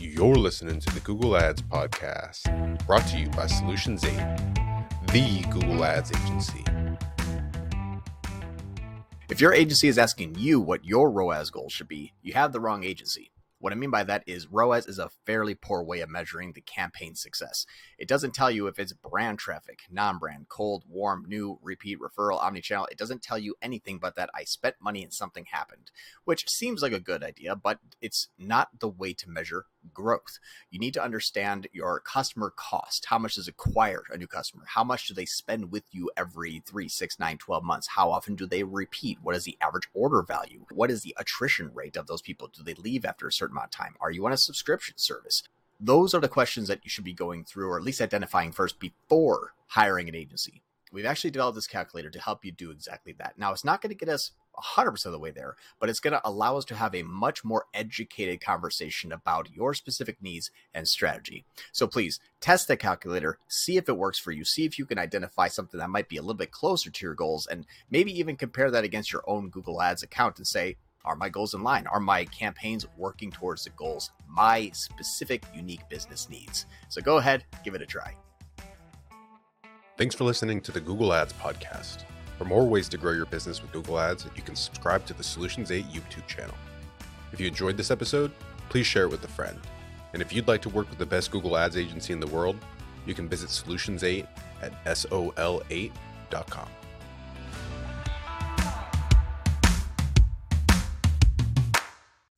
You're listening to the Google Ads Podcast, brought to you by Solutions 8, the Google Ads agency. If your agency is asking you what your ROAS goals should be, you have the wrong agency. What I mean by that is ROAS is a fairly poor way of measuring the campaign success. It doesn't tell you if it's brand traffic, non brand, cold, warm, new, repeat, referral, omnichannel. It doesn't tell you anything but that I spent money and something happened, which seems like a good idea, but it's not the way to measure growth. You need to understand your customer cost. How much does it acquire a new customer? How much do they spend with you every three, six, nine, 12 months? How often do they repeat? What is the average order value? What is the attrition rate of those people? Do they leave after a certain amount of time? Are you on a subscription service? Those are the questions that you should be going through, or at least identifying first before hiring an agency. We've actually developed this calculator to help you do exactly that. Now, it's not going to get us 100% of the way there, but it's going to allow us to have a much more educated conversation about your specific needs and strategy. So please test the calculator, see if it works for you, see if you can identify something that might be a little bit closer to your goals, and maybe even compare that against your own Google Ads account and say, are my goals in line? Are my campaigns working towards the goals my specific unique business needs? So go ahead, give it a try. Thanks for listening to the Google Ads Podcast. For more ways to grow your business with Google Ads, you can subscribe to the Solutions 8 YouTube channel. If you enjoyed this episode, please share it with a friend. And if you'd like to work with the best Google Ads agency in the world, you can visit Solutions 8 at sol8.com.